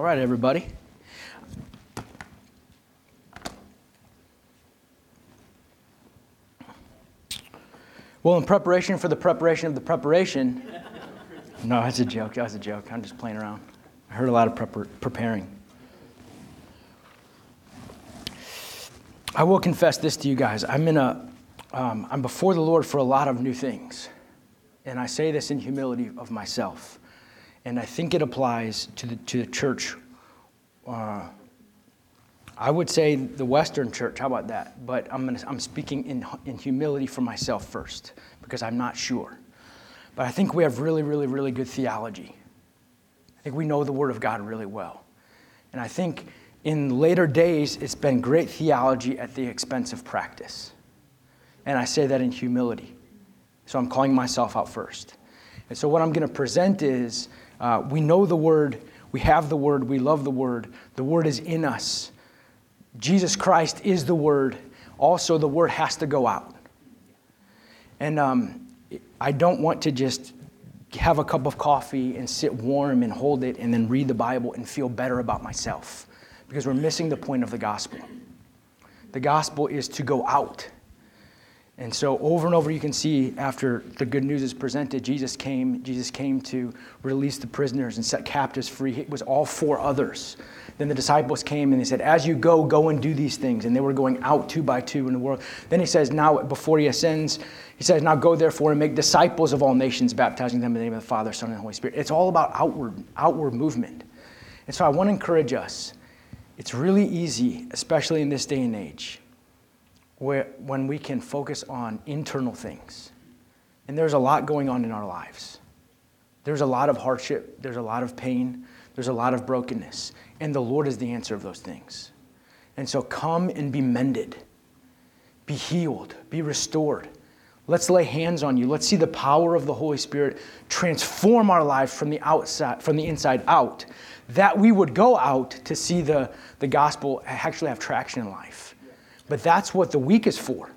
All right, everybody. Well, in preparation for the preparation of the preparation, no, that's a joke. That's a joke. I'm just playing around. I heard a lot of prepar- preparing. I will confess this to you guys. I'm in a, um, I'm before the Lord for a lot of new things, and I say this in humility of myself, and I think it applies to the to the church. Uh, I would say the Western church. How about that? But I'm gonna, I'm speaking in in humility for myself first because I'm not sure. But I think we have really, really, really good theology. I think we know the Word of God really well, and I think in later days, it's been great theology at the expense of practice. And I say that in humility. So I'm calling myself out first. And so what I'm going to present is uh, we know the Word, we have the Word, we love the Word, the Word is in us. Jesus Christ is the Word. Also, the Word has to go out. And um, I don't want to just have a cup of coffee and sit warm and hold it and then read the Bible and feel better about myself because we're missing the point of the gospel. The gospel is to go out. And so over and over you can see after the good news is presented, Jesus came, Jesus came to release the prisoners and set captives free. It was all for others. Then the disciples came and they said, As you go, go and do these things. And they were going out two by two in the world. Then he says, Now, before he ascends, he says, Now go therefore and make disciples of all nations, baptizing them in the name of the Father, Son, and Holy Spirit. It's all about outward, outward movement. And so I want to encourage us it's really easy, especially in this day and age, where, when we can focus on internal things. And there's a lot going on in our lives. There's a lot of hardship, there's a lot of pain, there's a lot of brokenness. And the Lord is the answer of those things. And so come and be mended, be healed, be restored. Let's lay hands on you. Let's see the power of the Holy Spirit transform our lives from the outside, from the inside out, that we would go out to see the, the gospel actually have traction in life. But that's what the week is for.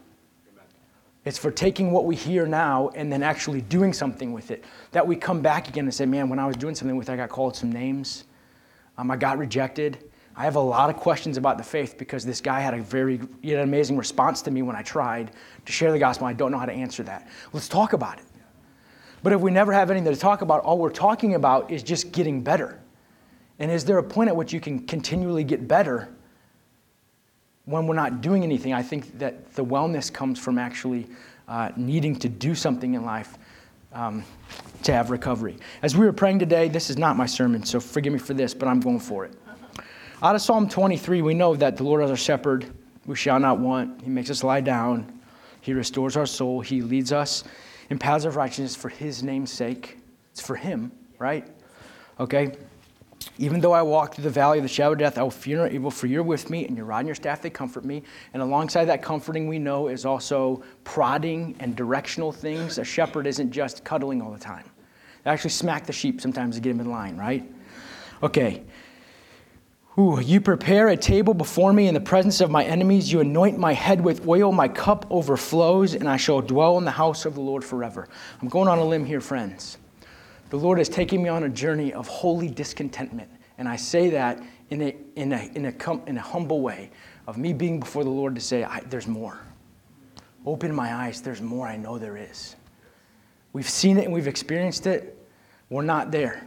It's for taking what we hear now and then actually doing something with it. That we come back again and say, man, when I was doing something with it, I got called some names. Um, I got rejected. I have a lot of questions about the faith because this guy had a very he had an amazing response to me when I tried to share the gospel. I don't know how to answer that. Let's talk about it. But if we never have anything to talk about, all we're talking about is just getting better. And is there a point at which you can continually get better when we're not doing anything? I think that the wellness comes from actually uh, needing to do something in life um, to have recovery. As we were praying today, this is not my sermon, so forgive me for this, but I'm going for it. Out of Psalm 23, we know that the Lord is our shepherd. We shall not want. He makes us lie down. He restores our soul. He leads us in paths of righteousness for His name's sake. It's for Him, right? Okay? Even though I walk through the valley of the shadow of death, I will fear no evil, for you're with me, and your rod and your staff, they comfort me. And alongside that comforting, we know is also prodding and directional things. A shepherd isn't just cuddling all the time. They actually smack the sheep sometimes to get them in line, right? Okay. Ooh, you prepare a table before me in the presence of my enemies. You anoint my head with oil. My cup overflows, and I shall dwell in the house of the Lord forever. I'm going on a limb here, friends. The Lord is taking me on a journey of holy discontentment. And I say that in a, in a, in a, in a humble way of me being before the Lord to say, There's more. Open my eyes, there's more I know there is. We've seen it and we've experienced it. We're not there.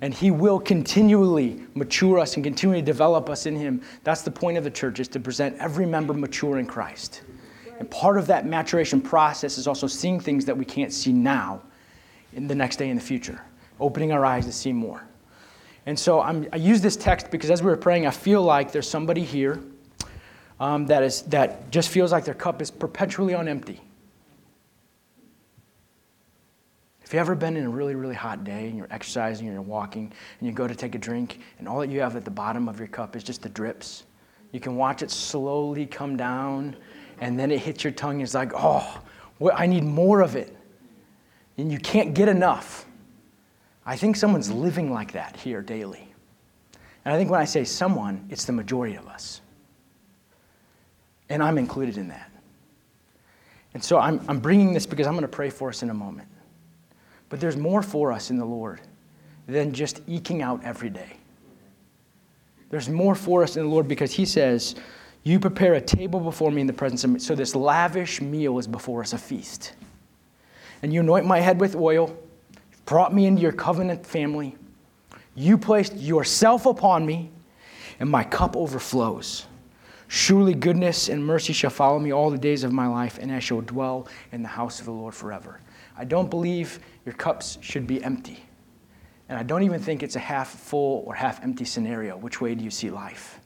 And He will continually mature us and continually develop us in Him. That's the point of the church, is to present every member mature in Christ. And part of that maturation process is also seeing things that we can't see now in the next day in the future, opening our eyes to see more. And so I'm, i use this text because as we were praying, I feel like there's somebody here um, that, is, that just feels like their cup is perpetually on empty. If you've ever been in a really, really hot day and you're exercising and you're walking and you go to take a drink and all that you have at the bottom of your cup is just the drips, you can watch it slowly come down and then it hits your tongue and it's like, oh, I need more of it and you can't get enough. I think someone's living like that here daily. And I think when I say someone, it's the majority of us. And I'm included in that. And so I'm, I'm bringing this because I'm going to pray for us in a moment. But there's more for us in the Lord than just eking out every day. There's more for us in the Lord because He says, You prepare a table before me in the presence of me. So this lavish meal is before us, a feast. And you anoint my head with oil, You've brought me into your covenant family. You placed yourself upon me, and my cup overflows. Surely goodness and mercy shall follow me all the days of my life, and I shall dwell in the house of the Lord forever. I don't believe your cups should be empty. And I don't even think it's a half full or half empty scenario. Which way do you see life?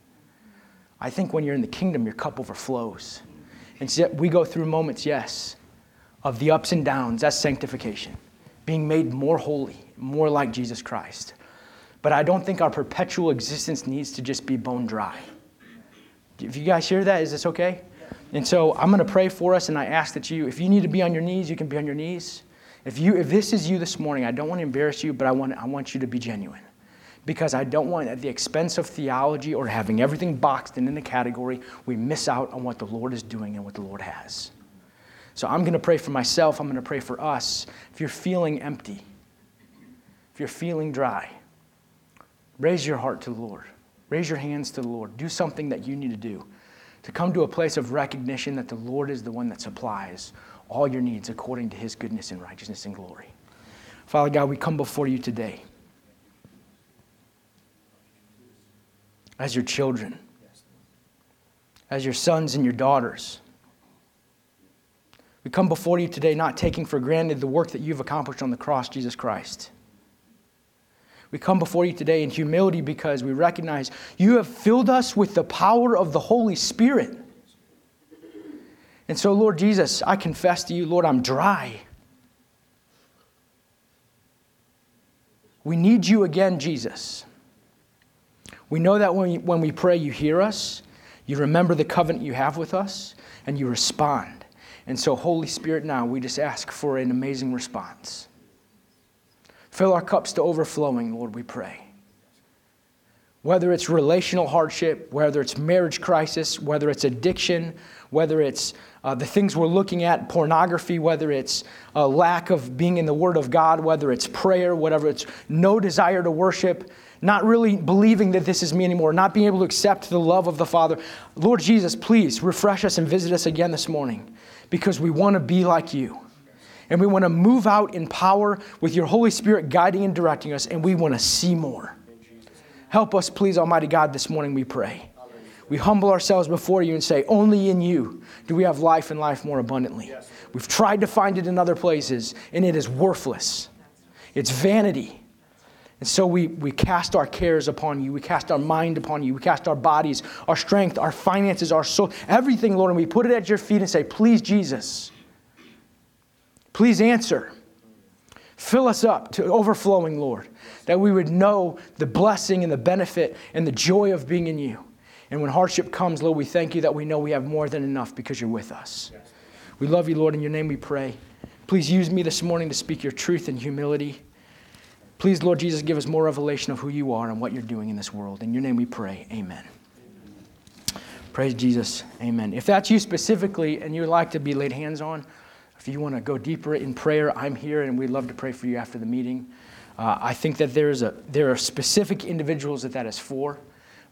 I think when you're in the kingdom, your cup overflows. And so we go through moments, yes, of the ups and downs. That's sanctification, being made more holy, more like Jesus Christ. But I don't think our perpetual existence needs to just be bone dry. If you guys hear that, is this okay? And so I'm going to pray for us, and I ask that you, if you need to be on your knees, you can be on your knees. If, you, if this is you this morning, I don't want to embarrass you, but I want, I want you to be genuine. Because I don't want, at the expense of theology or having everything boxed and in a category, we miss out on what the Lord is doing and what the Lord has. So I'm going to pray for myself. I'm going to pray for us. If you're feeling empty, if you're feeling dry, raise your heart to the Lord. Raise your hands to the Lord. Do something that you need to do to come to a place of recognition that the Lord is the one that supplies all your needs according to his goodness and righteousness and glory. Father God, we come before you today as your children, as your sons and your daughters. We come before you today not taking for granted the work that you've accomplished on the cross, Jesus Christ. We come before you today in humility because we recognize you have filled us with the power of the Holy Spirit. And so, Lord Jesus, I confess to you, Lord, I'm dry. We need you again, Jesus. We know that when we, pray, you hear us, you remember the covenant you have with us, and you respond. And so, Holy Spirit, now we just ask for an amazing response. Fill our cups to overflowing, Lord, we pray. Whether it's relational hardship, whether it's marriage crisis, whether it's addiction, whether it's uh, the things we're looking at, pornography, whether it's a lack of being in the Word of God, whether it's prayer, whatever it's no desire to worship, not really believing that this is me anymore, not being able to accept the love of the Father. Lord Jesus, please refresh us and visit us again this morning because we want to be like you. And we want to move out in power with your Holy Spirit guiding and directing us, and we want to see more. Help us, please, Almighty God, this morning, we pray. We humble ourselves before you and say, Only in you do we have life and life more abundantly. We've tried to find it in other places, and it is worthless. It's vanity. And so we, we cast our cares upon you. We cast our mind upon you. We cast our bodies, our strength, our finances, our soul, everything, Lord, and we put it at your feet and say, Please, Jesus, Please answer. Fill us up to overflowing, Lord, that we would know the blessing and the benefit and the joy of being in you. And when hardship comes, Lord, we thank you that we know we have more than enough because you're with us. We love you, Lord. In your name we pray. Please use me this morning to speak your truth and humility. Please, Lord Jesus, give us more revelation of who you are and what you're doing in this world. In your name we pray. Amen. Praise Jesus. Amen. If that's you specifically and you would like to be laid hands on, if you want to go deeper in prayer, I'm here and we'd love to pray for you after the meeting. Uh, I think that there's a, there are specific individuals that that is for,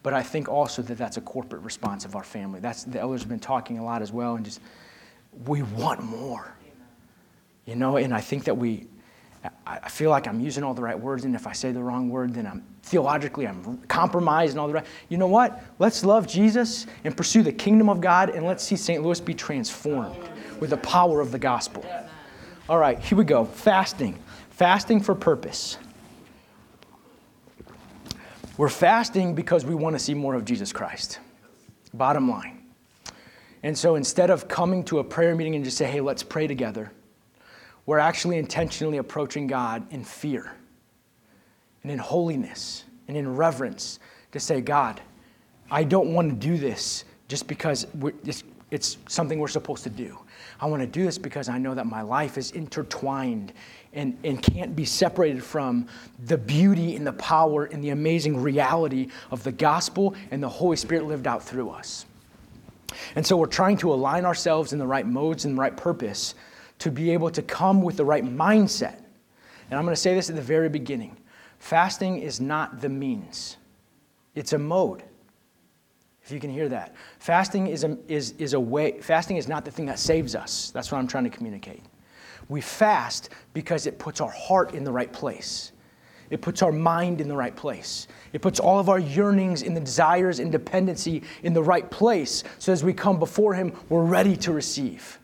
but I think also that that's a corporate response of our family. That's, the elders have been talking a lot as well, and just we want more. You know, and I think that we, I feel like I'm using all the right words, and if I say the wrong word, then I'm theologically I'm compromised and all the right. You know what? Let's love Jesus and pursue the kingdom of God, and let's see St. Louis be transformed with the power of the gospel. All right, here we go. Fasting. Fasting for purpose. We're fasting because we want to see more of Jesus Christ. Bottom line. And so instead of coming to a prayer meeting and just say, hey, let's pray together, we're actually intentionally approaching God in fear and in holiness and in reverence to say, God, I don't want to do this just because it's, it's something we're supposed to do. I want to do this because I know that my life is intertwined and, and can't be separated from the beauty and the power and the amazing reality of the gospel and the Holy Spirit lived out through us. And so we're trying to align ourselves in the right modes and the right purpose to be able to come with the right mindset. And I'm going to say this at the very beginning fasting is not the means, it's a mode. If you can hear that. Fasting is a, is, is a way, fasting is not the thing that saves us. That's what I'm trying to communicate. We fast because it puts our heart in the right place. It puts our mind in the right place. It puts all of our yearnings and the desires and dependency in the right place. So as we come before Him, we're ready to receive.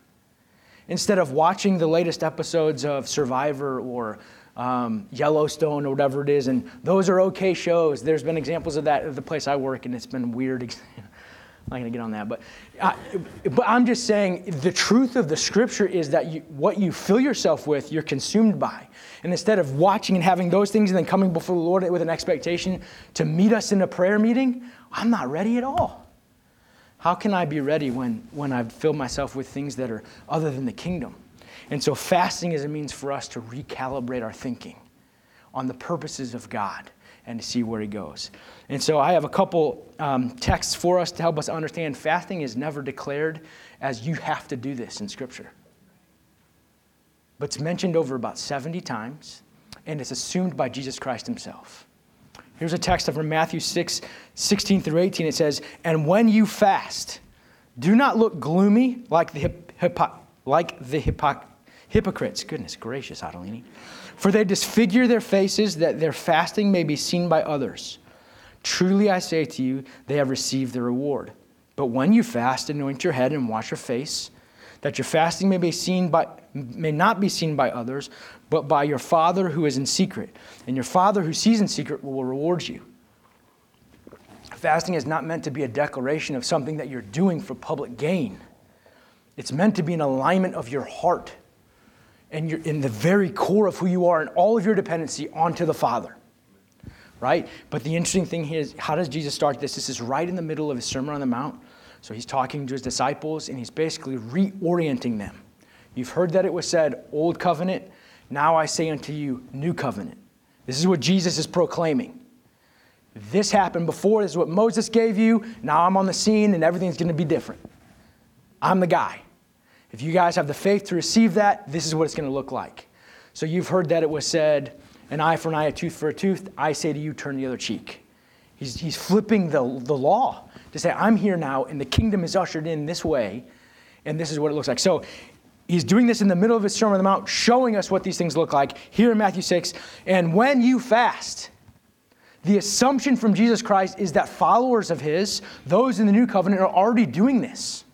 Instead of watching the latest episodes of Survivor or um, Yellowstone or whatever it is, and those are okay shows. There's been examples of that at the place I work, and it's been weird. I'm not going to get on that, but, I, but I'm just saying the truth of the scripture is that you, what you fill yourself with, you're consumed by. And instead of watching and having those things and then coming before the Lord with an expectation to meet us in a prayer meeting, I'm not ready at all. How can I be ready when, when I've filled myself with things that are other than the kingdom? And so fasting is a means for us to recalibrate our thinking on the purposes of God and to see where He goes. And so I have a couple um, texts for us to help us understand fasting is never declared as you have to do this in Scripture. But it's mentioned over about 70 times, and it's assumed by Jesus Christ Himself. Here's a text from Matthew 6, 16 through 18. It says, And when you fast, do not look gloomy like the, hip, hip, like the hypoc- hypocrites. Goodness gracious, Adelini. For they disfigure their faces that their fasting may be seen by others. Truly I say to you, they have received their reward. But when you fast, anoint your head and wash your face, that your fasting may be seen by may not be seen by others, but by your Father who is in secret. And your Father who sees in secret will reward you. Fasting is not meant to be a declaration of something that you're doing for public gain. It's meant to be an alignment of your heart and you're in the very core of who you are and all of your dependency onto the Father. Right? But the interesting thing here is how does Jesus start this? This is right in the middle of his Sermon on the Mount. So he's talking to his disciples and he's basically reorienting them. You've heard that it was said, Old covenant, now I say unto you, New covenant. This is what Jesus is proclaiming. This happened before, this is what Moses gave you. Now I'm on the scene and everything's going to be different. I'm the guy. If you guys have the faith to receive that, this is what it's going to look like. So you've heard that it was said, an eye for an eye, a tooth for a tooth. I say to you, turn the other cheek. He's, he's flipping the, the law to say, I'm here now, and the kingdom is ushered in this way, and this is what it looks like. So he's doing this in the middle of his Sermon on the Mount, showing us what these things look like here in Matthew 6. And when you fast, the assumption from Jesus Christ is that followers of his, those in the new covenant, are already doing this.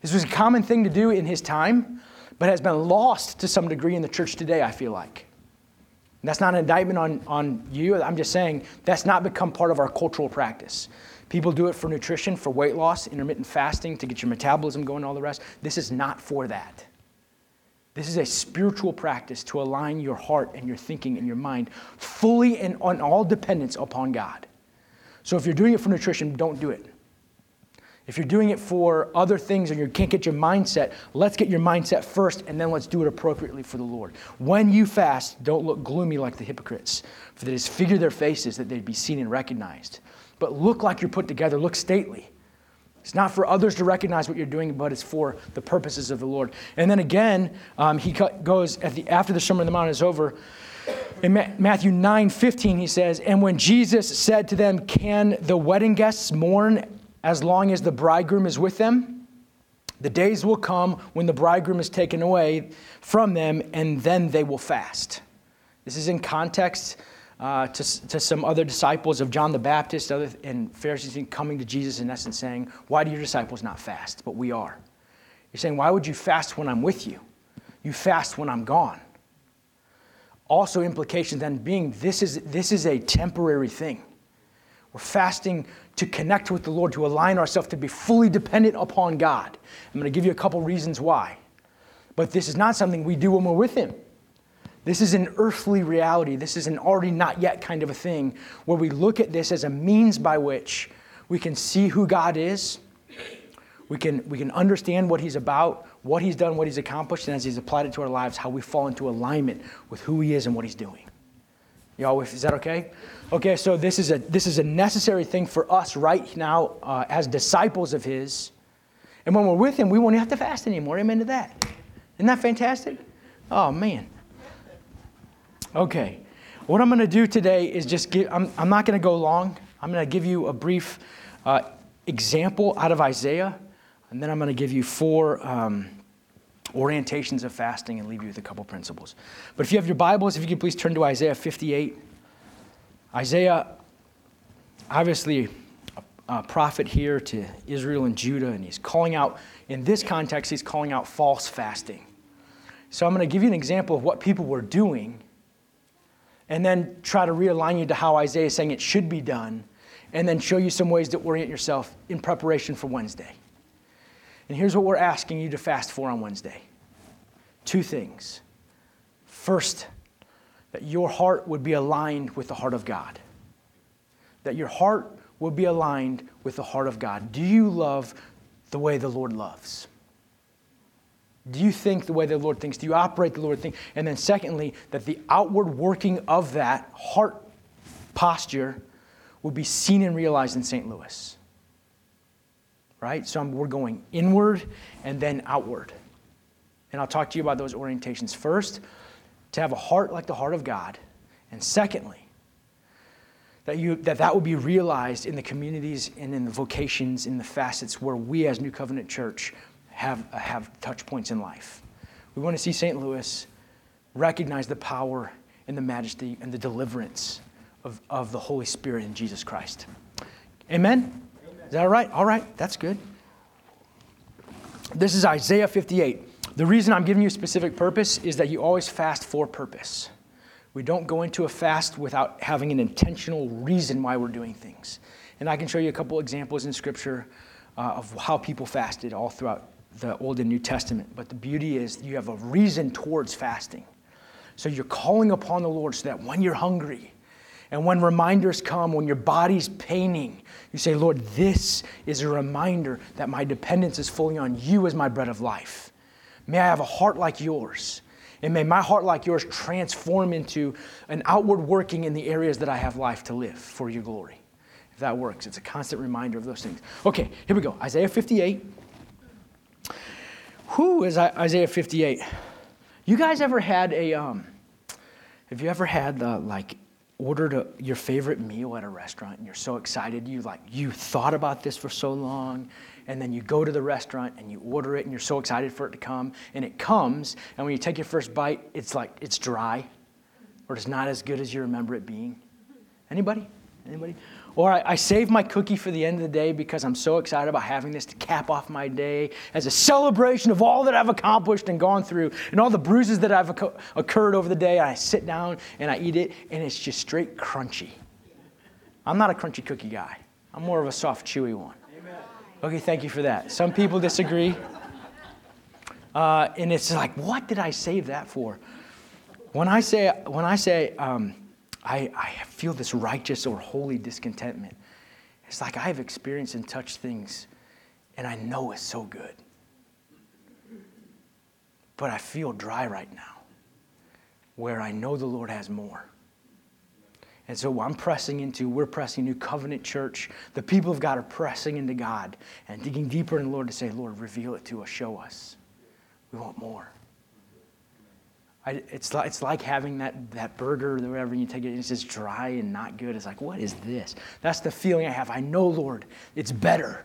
This was a common thing to do in his time, but has been lost to some degree in the church today, I feel like. And that's not an indictment on, on you. I'm just saying that's not become part of our cultural practice. People do it for nutrition, for weight loss, intermittent fasting, to get your metabolism going, all the rest. This is not for that. This is a spiritual practice to align your heart and your thinking and your mind fully and on all dependence upon God. So if you're doing it for nutrition, don't do it. If you're doing it for other things and you can't get your mindset, let's get your mindset first and then let's do it appropriately for the Lord. When you fast, don't look gloomy like the hypocrites, for they disfigure their faces that they'd be seen and recognized. But look like you're put together, look stately. It's not for others to recognize what you're doing, but it's for the purposes of the Lord. And then again, um, he goes the, after the Sermon on the Mount is over. In Matthew 9 15, he says, And when Jesus said to them, Can the wedding guests mourn as long as the bridegroom is with them. The days will come when the bridegroom is taken away from them, and then they will fast. This is in context uh, to, to some other disciples of John the Baptist other, and Pharisees coming to Jesus, in essence, saying, Why do your disciples not fast? But we are. You're saying, Why would you fast when I'm with you? You fast when I'm gone. Also, implication then being this is, this is a temporary thing. We're fasting to connect with the Lord, to align ourselves to be fully dependent upon God. I'm going to give you a couple reasons why. But this is not something we do when we're with Him. This is an earthly reality. This is an already not yet kind of a thing where we look at this as a means by which we can see who God is. We can, we can understand what He's about, what He's done, what He's accomplished, and as He's applied it to our lives, how we fall into alignment with who He is and what He's doing. Y'all, is that okay? Okay, so this is a this is a necessary thing for us right now uh, as disciples of His, and when we're with Him, we won't have to fast anymore. Amen to that. Isn't that fantastic? Oh man. Okay, what I'm going to do today is just give. I'm I'm not going to go long. I'm going to give you a brief uh, example out of Isaiah, and then I'm going to give you four um, orientations of fasting and leave you with a couple principles. But if you have your Bibles, if you could please turn to Isaiah 58. Isaiah, obviously, a, a prophet here to Israel and Judah, and he's calling out, in this context, he's calling out false fasting. So I'm going to give you an example of what people were doing and then try to realign you to how Isaiah is saying it should be done, and then show you some ways to orient yourself in preparation for Wednesday. And here's what we're asking you to fast for on Wednesday two things. First, that your heart would be aligned with the heart of God. That your heart would be aligned with the heart of God. Do you love the way the Lord loves? Do you think the way the Lord thinks? Do you operate the Lord think? And then secondly, that the outward working of that heart posture will be seen and realized in St. Louis. Right? So we're going inward and then outward. And I'll talk to you about those orientations. First, to have a heart like the heart of God. And secondly, that, you, that that will be realized in the communities and in the vocations, in the facets where we as New Covenant Church have, have touch points in life. We want to see St. Louis recognize the power and the majesty and the deliverance of, of the Holy Spirit in Jesus Christ. Amen? Amen? Is that all right? All right, that's good. This is Isaiah 58. The reason I'm giving you a specific purpose is that you always fast for purpose. We don't go into a fast without having an intentional reason why we're doing things. And I can show you a couple examples in Scripture uh, of how people fasted all throughout the Old and New Testament. But the beauty is you have a reason towards fasting. So you're calling upon the Lord so that when you're hungry and when reminders come, when your body's paining, you say, Lord, this is a reminder that my dependence is fully on you as my bread of life. May I have a heart like yours. And may my heart like yours transform into an outward working in the areas that I have life to live for your glory. If that works, it's a constant reminder of those things. Okay, here we go. Isaiah 58. Who is Isaiah 58? You guys ever had a, um, have you ever had the, like, ordered a, your favorite meal at a restaurant and you're so excited you like you thought about this for so long and then you go to the restaurant and you order it and you're so excited for it to come and it comes and when you take your first bite it's like it's dry or it's not as good as you remember it being? Anybody? Anybody or I, I save my cookie for the end of the day because I'm so excited about having this to cap off my day as a celebration of all that I've accomplished and gone through and all the bruises that I've occurred over the day. I sit down and I eat it, and it's just straight crunchy. I'm not a crunchy cookie guy, I'm more of a soft, chewy one. Okay, thank you for that. Some people disagree. Uh, and it's like, what did I save that for? When I say, when I say, um, I, I feel this righteous or holy discontentment. It's like I've experienced and touched things, and I know it's so good. But I feel dry right now, where I know the Lord has more. And so I'm pressing into, we're pressing New Covenant Church. The people of God are pressing into God and digging deeper in the Lord to say, Lord, reveal it to us, show us. We want more. I, it's, like, it's like having that, that burger or whatever, and you take it, and it's just dry and not good. It's like, what is this? That's the feeling I have. I know, Lord, it's better.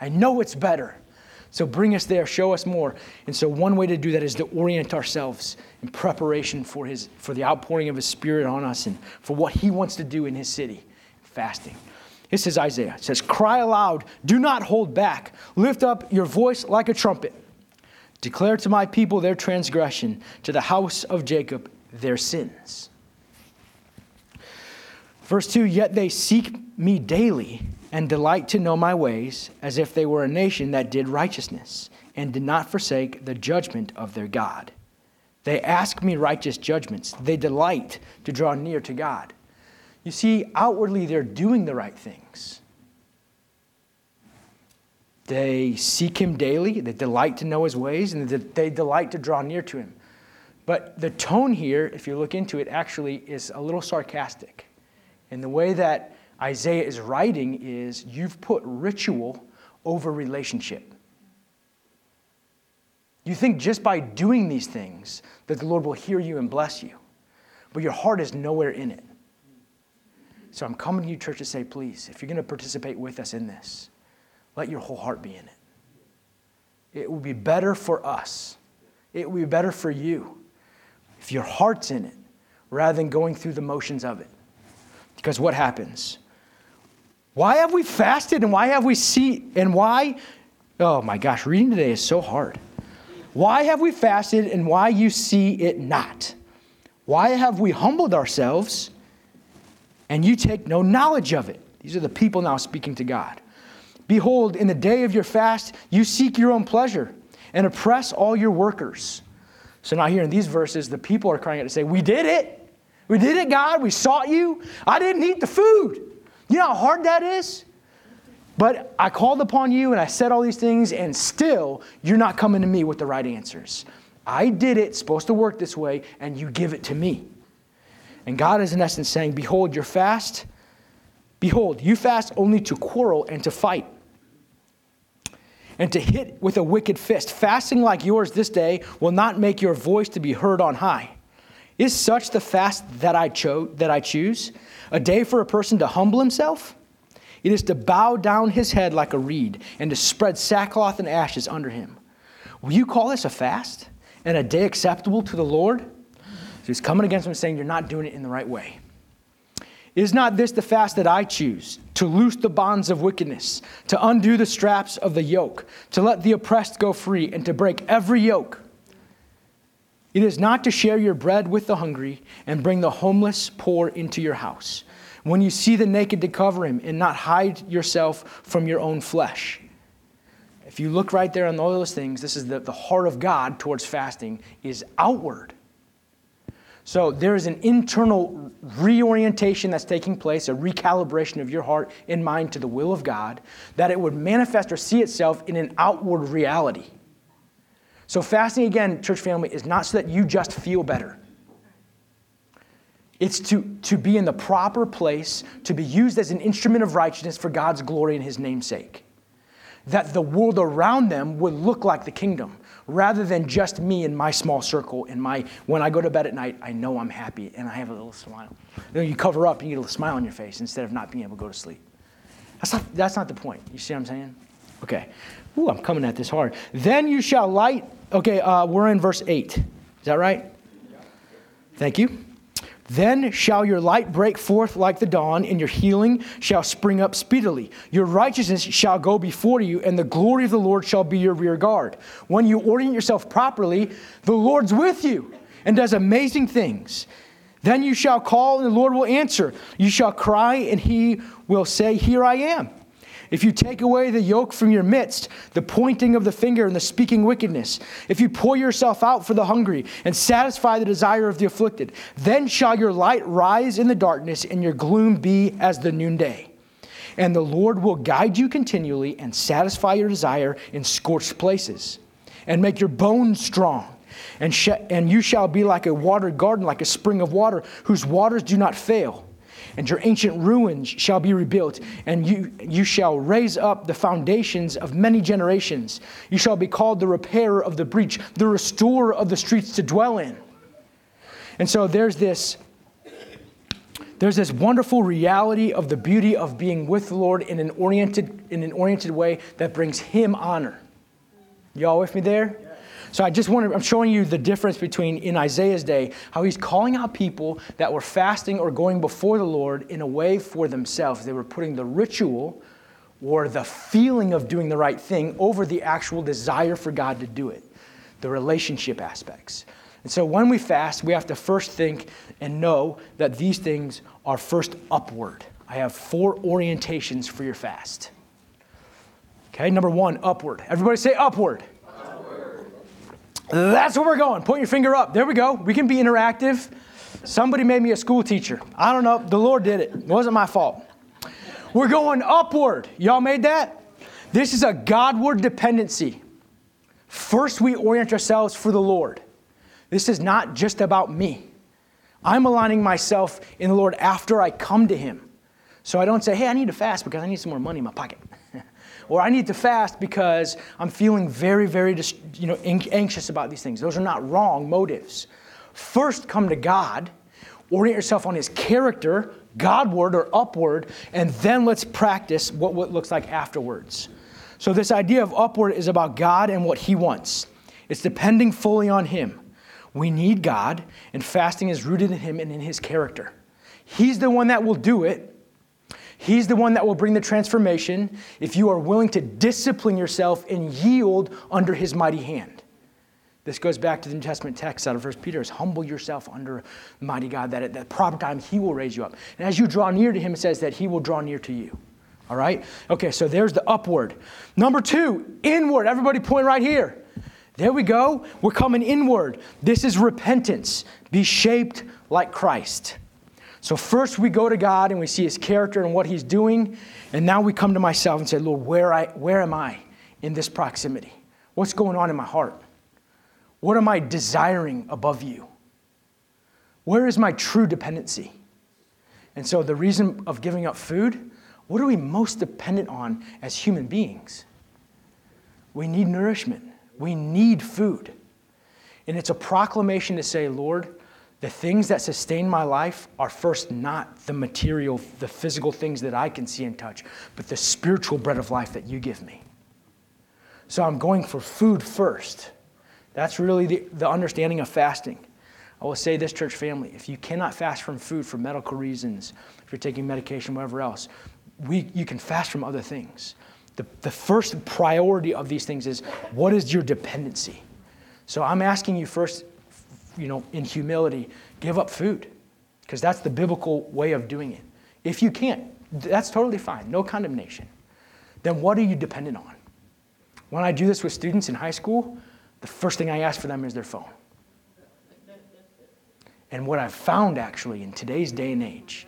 I know it's better. So bring us there, show us more. And so one way to do that is to orient ourselves in preparation for, his, for the outpouring of his spirit on us and for what he wants to do in his city, fasting. This is Isaiah. It says, Cry aloud, do not hold back. Lift up your voice like a trumpet. Declare to my people their transgression, to the house of Jacob their sins. Verse 2 Yet they seek me daily and delight to know my ways, as if they were a nation that did righteousness and did not forsake the judgment of their God. They ask me righteous judgments. They delight to draw near to God. You see, outwardly they're doing the right things. They seek him daily, they delight to know his ways, and they delight to draw near to him. But the tone here, if you look into it, actually is a little sarcastic. And the way that Isaiah is writing is you've put ritual over relationship. You think just by doing these things that the Lord will hear you and bless you, but your heart is nowhere in it. So I'm coming to you, church, to say, please, if you're going to participate with us in this, let your whole heart be in it. It will be better for us. It will be better for you if your heart's in it rather than going through the motions of it. Because what happens? Why have we fasted and why have we see and why? Oh my gosh, reading today is so hard. Why have we fasted and why you see it not? Why have we humbled ourselves and you take no knowledge of it? These are the people now speaking to God. Behold, in the day of your fast, you seek your own pleasure and oppress all your workers. So now, here in these verses, the people are crying out to say, We did it. We did it, God. We sought you. I didn't eat the food. You know how hard that is? But I called upon you and I said all these things, and still you're not coming to me with the right answers. I did it, supposed to work this way, and you give it to me. And God is in essence saying, Behold, you're fast. Behold, you fast only to quarrel and to fight and to hit with a wicked fist. Fasting like yours this day will not make your voice to be heard on high. Is such the fast that I chose that I choose? A day for a person to humble himself? It is to bow down his head like a reed and to spread sackcloth and ashes under him. Will you call this a fast and a day acceptable to the Lord? So he's coming against him saying, You're not doing it in the right way. Is not this the fast that I choose? To loose the bonds of wickedness, to undo the straps of the yoke, to let the oppressed go free, and to break every yoke. It is not to share your bread with the hungry and bring the homeless poor into your house. When you see the naked, to cover him and not hide yourself from your own flesh. If you look right there on all those things, this is the, the heart of God towards fasting is outward. So there is an internal reorientation that's taking place, a recalibration of your heart and mind to the will of God, that it would manifest or see itself in an outward reality. So, fasting again, church family, is not so that you just feel better. It's to, to be in the proper place, to be used as an instrument of righteousness for God's glory and His namesake. That the world around them would look like the kingdom, rather than just me and my small circle. And my when I go to bed at night, I know I'm happy and I have a little smile. You, know, you cover up, and you get a little smile on your face instead of not being able to go to sleep. That's not, that's not the point. You see what I'm saying? Okay. Ooh, I'm coming at this hard. Then you shall light Okay, uh, we're in verse 8. Is that right? Thank you. Then shall your light break forth like the dawn, and your healing shall spring up speedily. Your righteousness shall go before you, and the glory of the Lord shall be your rear guard. When you orient yourself properly, the Lord's with you and does amazing things. Then you shall call, and the Lord will answer. You shall cry, and he will say, Here I am. If you take away the yoke from your midst, the pointing of the finger and the speaking wickedness, if you pour yourself out for the hungry and satisfy the desire of the afflicted, then shall your light rise in the darkness and your gloom be as the noonday. And the Lord will guide you continually and satisfy your desire in scorched places and make your bones strong. And, sh- and you shall be like a watered garden, like a spring of water, whose waters do not fail and your ancient ruins shall be rebuilt, and you, you shall raise up the foundations of many generations. You shall be called the repairer of the breach, the restorer of the streets to dwell in. And so there's this there's this wonderful reality of the beauty of being with the Lord in an oriented, in an oriented way that brings Him honor. Y'all with me there? So I just want to, I'm showing you the difference between in Isaiah's day, how he's calling out people that were fasting or going before the Lord in a way for themselves. They were putting the ritual or the feeling of doing the right thing over the actual desire for God to do it, the relationship aspects. And so when we fast, we have to first think and know that these things are first upward. I have four orientations for your fast. Okay, number one, upward. Everybody say upward. That's where we're going. Point your finger up. There we go. We can be interactive. Somebody made me a school teacher. I don't know. The Lord did it. It wasn't my fault. We're going upward. Y'all made that? This is a Godward dependency. First, we orient ourselves for the Lord. This is not just about me. I'm aligning myself in the Lord after I come to Him. So I don't say, hey, I need to fast because I need some more money in my pocket or I need to fast because I'm feeling very, very you know, anxious about these things. Those are not wrong motives. First, come to God, orient yourself on His character, Godward or upward, and then let's practice what, what looks like afterwards. So, this idea of upward is about God and what He wants. It's depending fully on Him. We need God, and fasting is rooted in Him and in His character. He's the one that will do it. He's the one that will bring the transformation if you are willing to discipline yourself and yield under His mighty hand. This goes back to the New Testament text out of 1 Peter is humble yourself under mighty God, that at the proper time He will raise you up. And as you draw near to Him, it says that He will draw near to you. All right? Okay, so there's the upward. Number two, inward. Everybody point right here. There we go. We're coming inward. This is repentance. Be shaped like Christ. So, first we go to God and we see his character and what he's doing. And now we come to myself and say, Lord, where, I, where am I in this proximity? What's going on in my heart? What am I desiring above you? Where is my true dependency? And so, the reason of giving up food what are we most dependent on as human beings? We need nourishment, we need food. And it's a proclamation to say, Lord, the things that sustain my life are first not the material, the physical things that I can see and touch, but the spiritual bread of life that you give me. So I'm going for food first. That's really the, the understanding of fasting. I will say this, church family if you cannot fast from food for medical reasons, if you're taking medication, whatever else, we, you can fast from other things. The, the first priority of these things is what is your dependency? So I'm asking you first, you know, in humility, give up food, because that's the biblical way of doing it. If you can't, that's totally fine, no condemnation. Then what are you dependent on? When I do this with students in high school, the first thing I ask for them is their phone. And what I've found actually in today's day and age,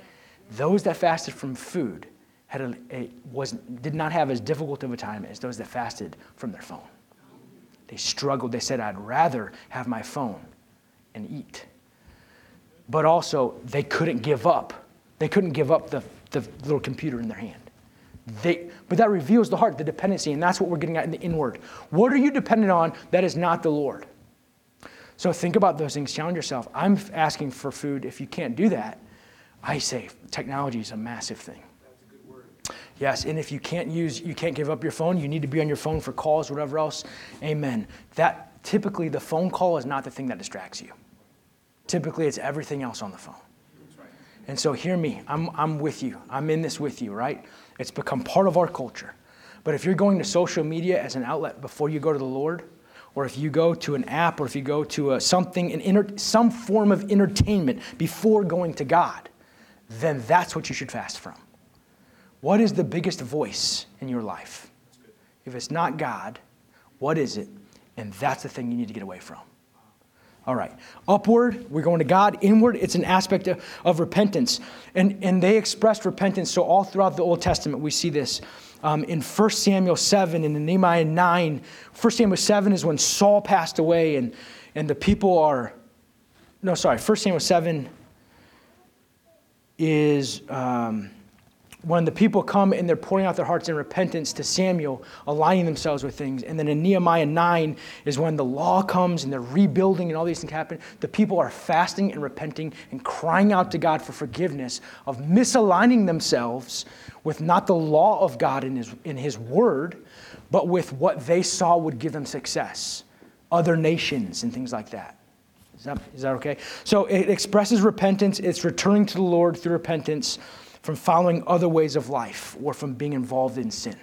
those that fasted from food had a, a, was, did not have as difficult of a time as those that fasted from their phone. They struggled. They said, I'd rather have my phone and eat. But also, they couldn't give up. They couldn't give up the, the little computer in their hand. They, but that reveals the heart, the dependency, and that's what we're getting at in the inward. What are you dependent on that is not the Lord? So think about those things, challenge yourself. I'm asking for food. If you can't do that, I say technology is a massive thing. Yes, and if you can't use, you can't give up your phone, you need to be on your phone for calls, whatever else. Amen. That typically the phone call is not the thing that distracts you. Typically, it's everything else on the phone. And so, hear me. I'm, I'm with you. I'm in this with you, right? It's become part of our culture. But if you're going to social media as an outlet before you go to the Lord, or if you go to an app, or if you go to a, something, an inter, some form of entertainment before going to God, then that's what you should fast from. What is the biggest voice in your life? If it's not God, what is it? And that's the thing you need to get away from. All right. Upward, we're going to God. Inward, it's an aspect of, of repentance. And, and they expressed repentance. So, all throughout the Old Testament, we see this. Um, in 1 Samuel 7 and in Nehemiah 9, 1 Samuel 7 is when Saul passed away, and, and the people are. No, sorry. 1 Samuel 7 is. Um, when the people come and they're pouring out their hearts in repentance to Samuel, aligning themselves with things. And then in Nehemiah 9 is when the law comes and they're rebuilding and all these things happen. The people are fasting and repenting and crying out to God for forgiveness of misaligning themselves with not the law of God in His, in his word, but with what they saw would give them success other nations and things like that. Is that, is that okay? So it expresses repentance, it's returning to the Lord through repentance from following other ways of life or from being involved in sin.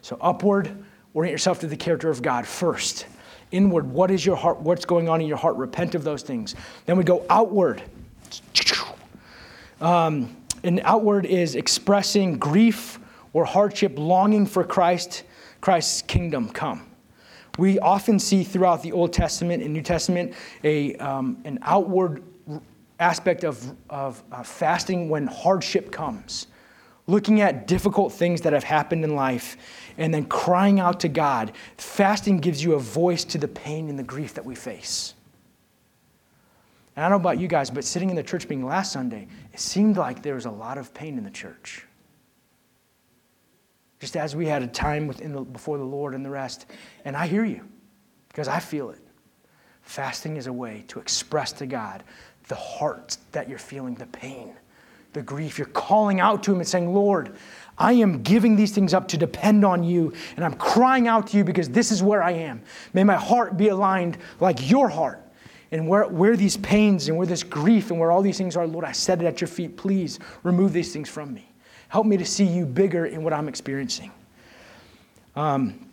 So, upward, orient yourself to the character of God first. Inward, what is your heart? What's going on in your heart? Repent of those things. Then we go outward. Um, and outward is expressing grief or hardship, longing for Christ, Christ's kingdom come. We often see throughout the Old Testament and New Testament a, um, an outward aspect of, of uh, fasting when hardship comes, looking at difficult things that have happened in life, and then crying out to God. Fasting gives you a voice to the pain and the grief that we face. And I don't know about you guys, but sitting in the church meeting last Sunday, it seemed like there was a lot of pain in the church. Just as we had a time within the, before the Lord and the rest. And I hear you because I feel it. Fasting is a way to express to God the heart that you're feeling, the pain, the grief. You're calling out to Him and saying, Lord, I am giving these things up to depend on you, and I'm crying out to you because this is where I am. May my heart be aligned like your heart. And where, where these pains and where this grief and where all these things are, Lord, I set it at your feet. Please remove these things from me. Help me to see you bigger in what I'm experiencing. Um,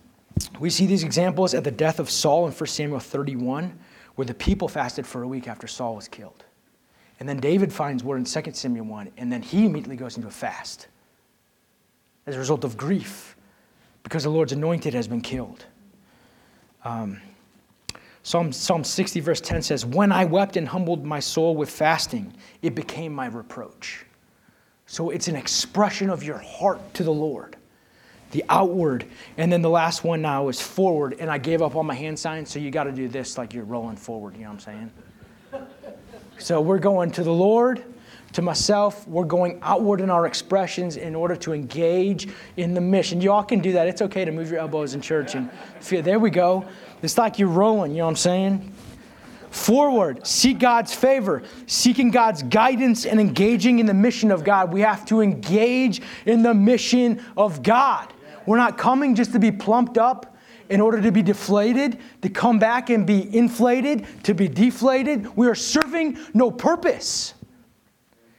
we see these examples at the death of Saul in 1 Samuel 31, where the people fasted for a week after Saul was killed. And then David finds word in 2 Samuel 1, and then he immediately goes into a fast as a result of grief because the Lord's anointed has been killed. Um, Psalm, Psalm 60, verse 10 says, When I wept and humbled my soul with fasting, it became my reproach. So it's an expression of your heart to the Lord, the outward. And then the last one now is forward. And I gave up all my hand signs, so you got to do this like you're rolling forward. You know what I'm saying? So we're going to the Lord, to myself. We're going outward in our expressions in order to engage in the mission. Y'all can do that. It's okay to move your elbows in church and feel. There we go. It's like you're rolling. You know what I'm saying? Forward, seek God's favor, seeking God's guidance and engaging in the mission of God. We have to engage in the mission of God. We're not coming just to be plumped up in order to be deflated, to come back and be inflated, to be deflated. We are serving no purpose.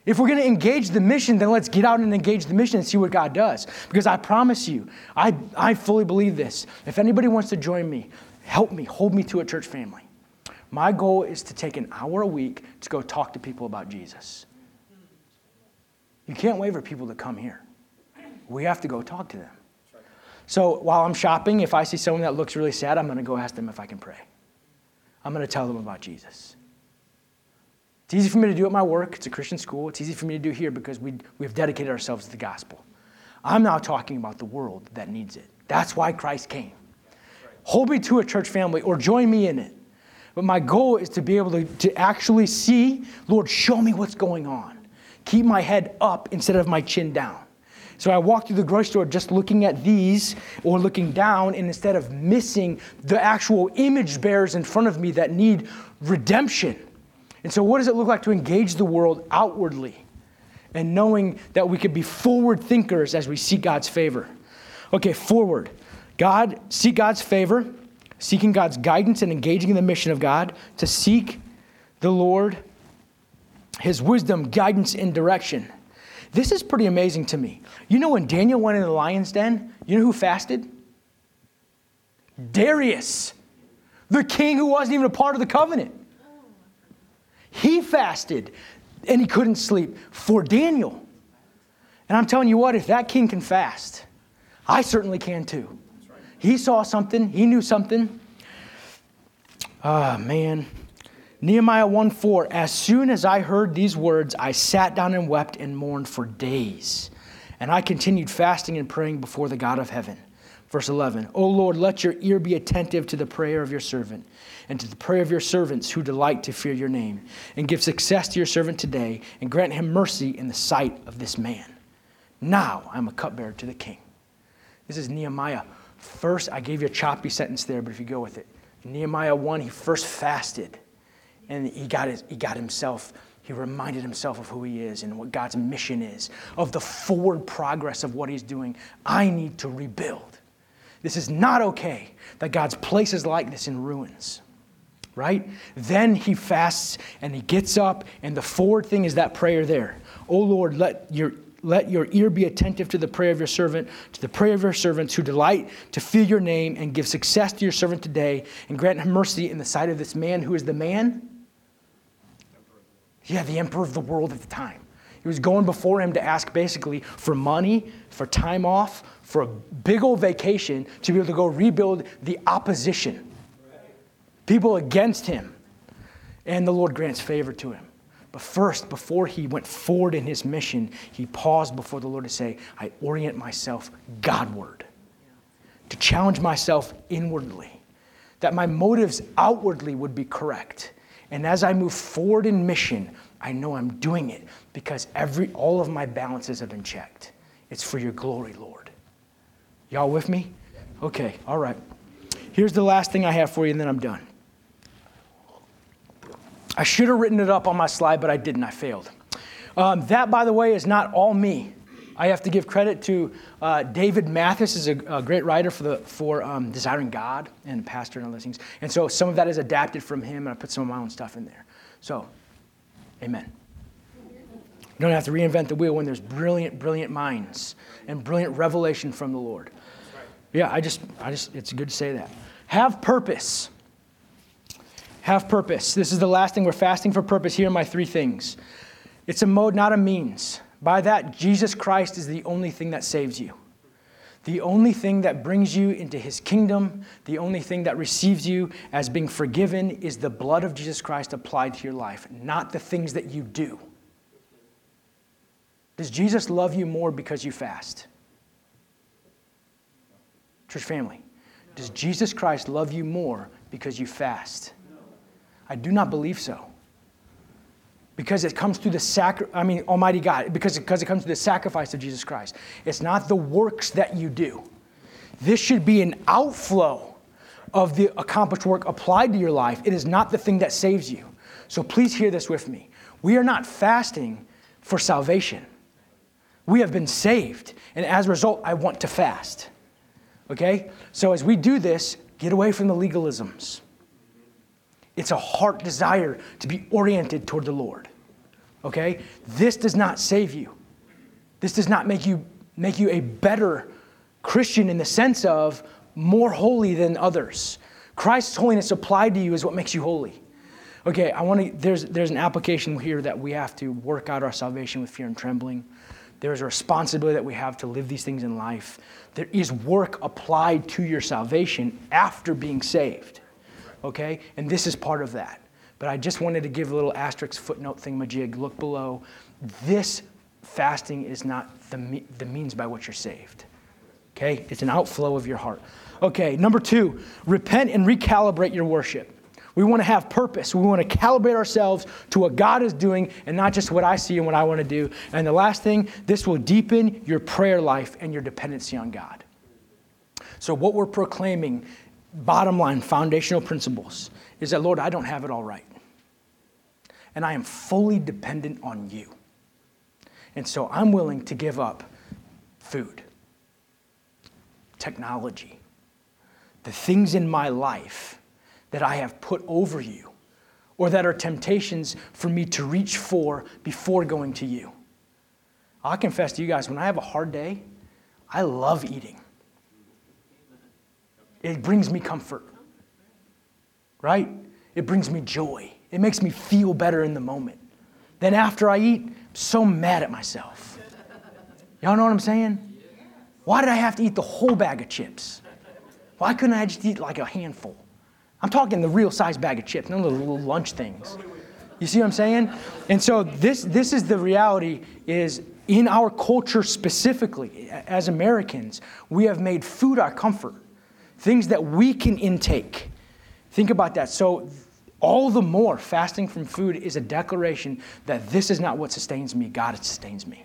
If we're going to engage the mission, then let's get out and engage the mission and see what God does. Because I promise you, I, I fully believe this. If anybody wants to join me, help me, hold me to a church family. My goal is to take an hour a week to go talk to people about Jesus. You can't wait for people to come here. We have to go talk to them. So while I'm shopping, if I see someone that looks really sad, I'm going to go ask them if I can pray. I'm going to tell them about Jesus. It's easy for me to do at my work. It's a Christian school. It's easy for me to do here because we, we've dedicated ourselves to the gospel. I'm now talking about the world that needs it. That's why Christ came. Hold me to a church family or join me in it. But my goal is to be able to, to actually see, Lord, show me what's going on. Keep my head up instead of my chin down. So I walk through the grocery store just looking at these or looking down, and instead of missing the actual image bearers in front of me that need redemption. And so, what does it look like to engage the world outwardly and knowing that we could be forward thinkers as we seek God's favor? Okay, forward. God, seek God's favor seeking God's guidance and engaging in the mission of God, to seek the Lord, His wisdom, guidance, and direction. This is pretty amazing to me. You know, when Daniel went in the lion's den, you know who fasted? Darius, the king who wasn't even a part of the covenant. He fasted and he couldn't sleep for Daniel. And I'm telling you what, if that king can fast, I certainly can too. He saw something, he knew something. Ah, man. Nehemiah 1 4, as soon as I heard these words, I sat down and wept and mourned for days. And I continued fasting and praying before the God of heaven. Verse 11, O Lord, let your ear be attentive to the prayer of your servant and to the prayer of your servants who delight to fear your name, and give success to your servant today, and grant him mercy in the sight of this man. Now I'm a cupbearer to the king. This is Nehemiah First, I gave you a choppy sentence there, but if you go with it, Nehemiah 1, he first fasted and he got, his, he got himself, he reminded himself of who he is and what God's mission is, of the forward progress of what he's doing. I need to rebuild. This is not okay that God's places like this in ruins, right? Then he fasts and he gets up, and the forward thing is that prayer there. Oh Lord, let your let your ear be attentive to the prayer of your servant, to the prayer of your servants who delight to fear your name, and give success to your servant today, and grant him mercy in the sight of this man who is the man? Yeah, the emperor of the world at the time. He was going before him to ask basically for money, for time off, for a big old vacation to be able to go rebuild the opposition, people against him. And the Lord grants favor to him. But first, before he went forward in his mission, he paused before the Lord to say, I orient myself Godward, to challenge myself inwardly, that my motives outwardly would be correct. And as I move forward in mission, I know I'm doing it because every, all of my balances have been checked. It's for your glory, Lord. Y'all with me? Okay, all right. Here's the last thing I have for you, and then I'm done. I should have written it up on my slide, but I didn't. I failed. Um, that, by the way, is not all me. I have to give credit to uh, David Mathis, is a, a, great writer for the for um, Desiring God and pastor and those things. And so some of that is adapted from him, and I put some of my own stuff in there. So, amen. You don't have to reinvent the wheel when there's brilliant, brilliant minds and brilliant revelation from the Lord. Yeah, I just, I just, it's good to say that. Have purpose. Have purpose. This is the last thing. We're fasting for purpose. Here are my three things. It's a mode, not a means. By that, Jesus Christ is the only thing that saves you. The only thing that brings you into his kingdom, the only thing that receives you as being forgiven is the blood of Jesus Christ applied to your life, not the things that you do. Does Jesus love you more because you fast? Church family, does Jesus Christ love you more because you fast? I do not believe so. Because it comes through the sacri- I mean, Almighty God, because, because it comes through the sacrifice of Jesus Christ. It's not the works that you do. This should be an outflow of the accomplished work applied to your life. It is not the thing that saves you. So please hear this with me. We are not fasting for salvation. We have been saved. And as a result, I want to fast. Okay? So as we do this, get away from the legalisms. It's a heart desire to be oriented toward the Lord. Okay? This does not save you. This does not make you make you a better Christian in the sense of more holy than others. Christ's holiness applied to you is what makes you holy. Okay, I want to there's there's an application here that we have to work out our salvation with fear and trembling. There is a responsibility that we have to live these things in life. There is work applied to your salvation after being saved. Okay? And this is part of that. But I just wanted to give a little asterisk footnote thing, majig. Look below. This fasting is not the, the means by which you're saved. Okay? It's an outflow of your heart. Okay, number two, repent and recalibrate your worship. We want to have purpose. We want to calibrate ourselves to what God is doing and not just what I see and what I want to do. And the last thing, this will deepen your prayer life and your dependency on God. So, what we're proclaiming, bottom line, foundational principles, is that, Lord, I don't have it all right. And I am fully dependent on you. And so I'm willing to give up food, technology, the things in my life that I have put over you, or that are temptations for me to reach for before going to you. I'll confess to you guys, when I have a hard day, I love eating. It brings me comfort, right? It brings me joy. It makes me feel better in the moment. Then after I eat, I'm so mad at myself. Y'all know what I'm saying? Why did I have to eat the whole bag of chips? Why couldn't I just eat like a handful? I'm talking the real size bag of chips, none of the little lunch things. You see what I'm saying? And so this, this is the reality is in our culture specifically, as Americans, we have made food our comfort, things that we can intake. Think about that. So all the more fasting from food is a declaration that this is not what sustains me, God sustains me.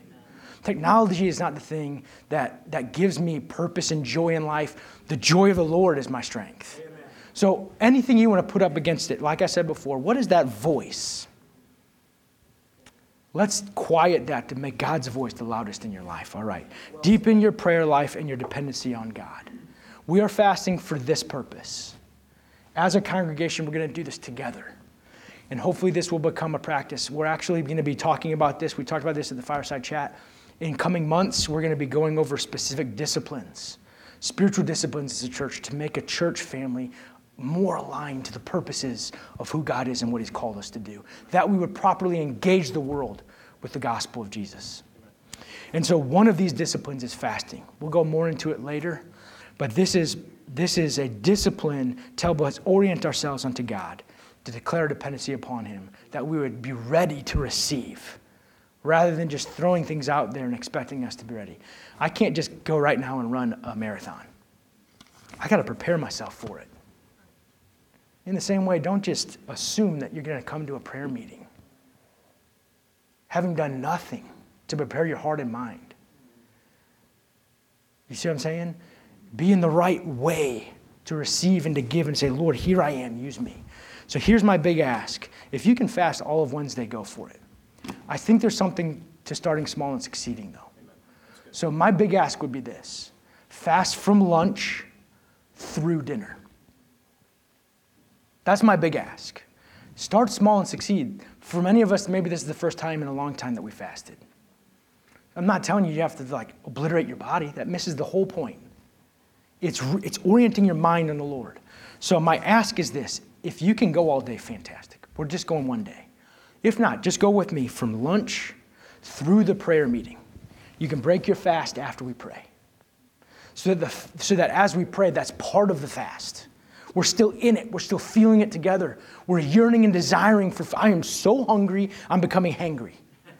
Technology is not the thing that, that gives me purpose and joy in life. The joy of the Lord is my strength. So anything you want to put up against it, like I said before, what is that voice? Let's quiet that to make God's voice the loudest in your life. All right. Deepen your prayer life and your dependency on God. We are fasting for this purpose. As a congregation, we're going to do this together. And hopefully, this will become a practice. We're actually going to be talking about this. We talked about this at the fireside chat. In coming months, we're going to be going over specific disciplines, spiritual disciplines as a church to make a church family more aligned to the purposes of who God is and what He's called us to do. That we would properly engage the world with the gospel of Jesus. And so, one of these disciplines is fasting. We'll go more into it later, but this is, this is a discipline to help us orient ourselves unto God, to declare dependency upon Him, that we would be ready to receive rather than just throwing things out there and expecting us to be ready. I can't just go right now and run a marathon. I got to prepare myself for it. In the same way, don't just assume that you're going to come to a prayer meeting having done nothing to prepare your heart and mind. You see what I'm saying? Be in the right way to receive and to give and say, Lord, here I am, use me. So here's my big ask. If you can fast all of Wednesday, go for it. I think there's something to starting small and succeeding, though. So, my big ask would be this fast from lunch through dinner. That's my big ask. Start small and succeed. For many of us, maybe this is the first time in a long time that we fasted. I'm not telling you you have to like obliterate your body. That misses the whole point. It's, it's orienting your mind on the Lord. So my ask is this: if you can go all day, fantastic. We're just going one day. If not, just go with me from lunch through the prayer meeting. You can break your fast after we pray. So that, the, so that as we pray, that's part of the fast. We're still in it. We're still feeling it together. We're yearning and desiring for. I am so hungry, I'm becoming hangry.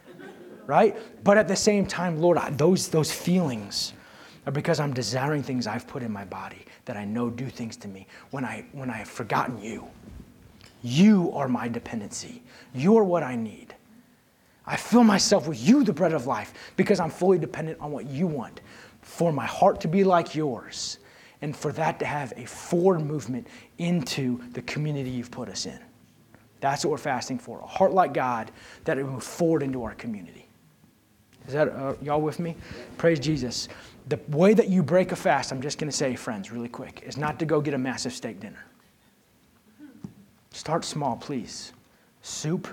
right? But at the same time, Lord, I, those, those feelings are because I'm desiring things I've put in my body that I know do things to me when I, when I have forgotten you. You are my dependency. You're what I need. I fill myself with you, the bread of life, because I'm fully dependent on what you want for my heart to be like yours and for that to have a forward movement into the community you've put us in. That's what we're fasting for a heart like God that it move forward into our community. Is that, uh, y'all with me? Praise Jesus. The way that you break a fast, I'm just going to say, friends, really quick, is not to go get a massive steak dinner. Start small, please. Soup,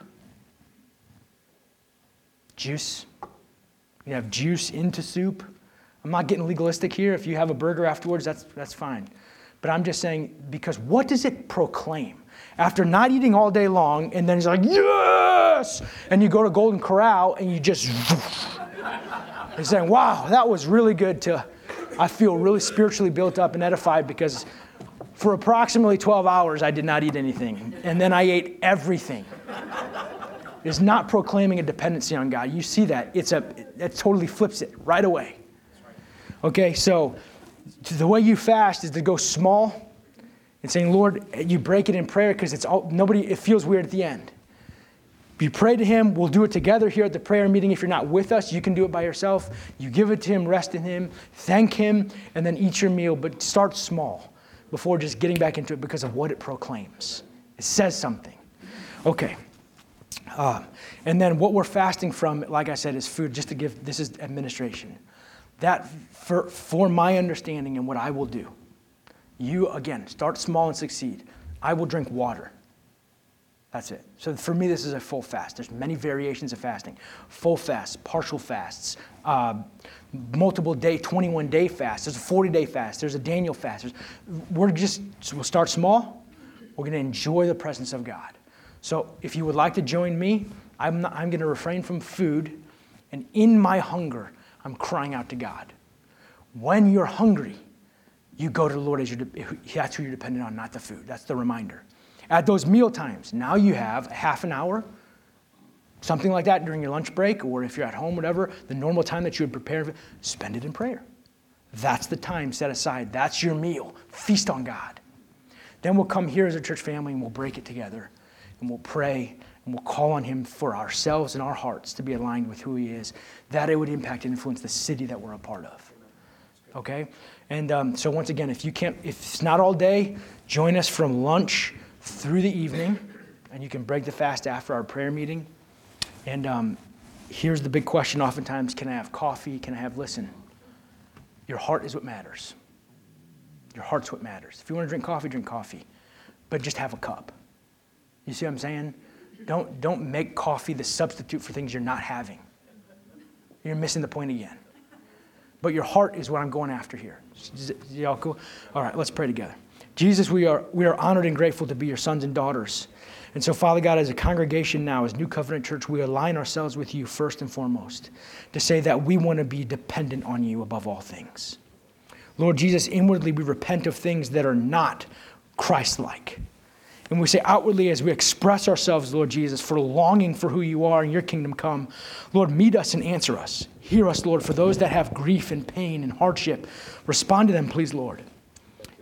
juice. You have juice into soup. I'm not getting legalistic here. If you have a burger afterwards, that's, that's fine. But I'm just saying, because what does it proclaim? After not eating all day long, and then he's like, yes! And you go to Golden Corral and you just, you're saying, wow, that was really good to, I feel really spiritually built up and edified because for approximately 12 hours I did not eat anything. And then I ate everything. It's not proclaiming a dependency on God. You see that. It's a, it totally flips it right away. Okay, so the way you fast is to go small and saying, Lord, you break it in prayer because it's all, nobody, it feels weird at the end. You pray to Him. We'll do it together here at the prayer meeting. If you're not with us, you can do it by yourself. You give it to Him, rest in Him, thank Him, and then eat your meal. But start small before just getting back into it because of what it proclaims. It says something. Okay. Uh, and then what we're fasting from, like I said, is food, just to give this is administration. That, for, for my understanding and what I will do, you, again, start small and succeed. I will drink water. That's it. So for me, this is a full fast. There's many variations of fasting. Full fasts, partial fasts, uh, multiple day, 21 day fast. There's a 40 day fast. There's a Daniel fast. There's, we're just, so we'll start small. We're going to enjoy the presence of God. So if you would like to join me, I'm, I'm going to refrain from food. And in my hunger, I'm crying out to God. When you're hungry, you go to the Lord as you're, that's who you're dependent on, not the food. That's the reminder. At those meal times, now you have half an hour, something like that during your lunch break, or if you're at home, whatever, the normal time that you would prepare, spend it in prayer. That's the time set aside. That's your meal. Feast on God. Then we'll come here as a church family and we'll break it together and we'll pray and we'll call on Him for ourselves and our hearts to be aligned with who He is, that it would impact and influence the city that we're a part of. Okay? And um, so, once again, if you can't, if it's not all day, join us from lunch through the evening, and you can break the fast after our prayer meeting. And um, here's the big question oftentimes can I have coffee? Can I have, listen, your heart is what matters. Your heart's what matters. If you want to drink coffee, drink coffee, but just have a cup. You see what I'm saying? Don't, don't make coffee the substitute for things you're not having. You're missing the point again. But your heart is what I'm going after here. Y'all cool? All right, let's pray together. Jesus, we are, we are honored and grateful to be your sons and daughters. And so, Father God, as a congregation now, as New Covenant Church, we align ourselves with you first and foremost to say that we want to be dependent on you above all things. Lord Jesus, inwardly we repent of things that are not Christ like. And we say outwardly as we express ourselves, Lord Jesus, for longing for who you are and your kingdom come, Lord, meet us and answer us. Hear us, Lord, for those that have grief and pain and hardship. Respond to them, please, Lord.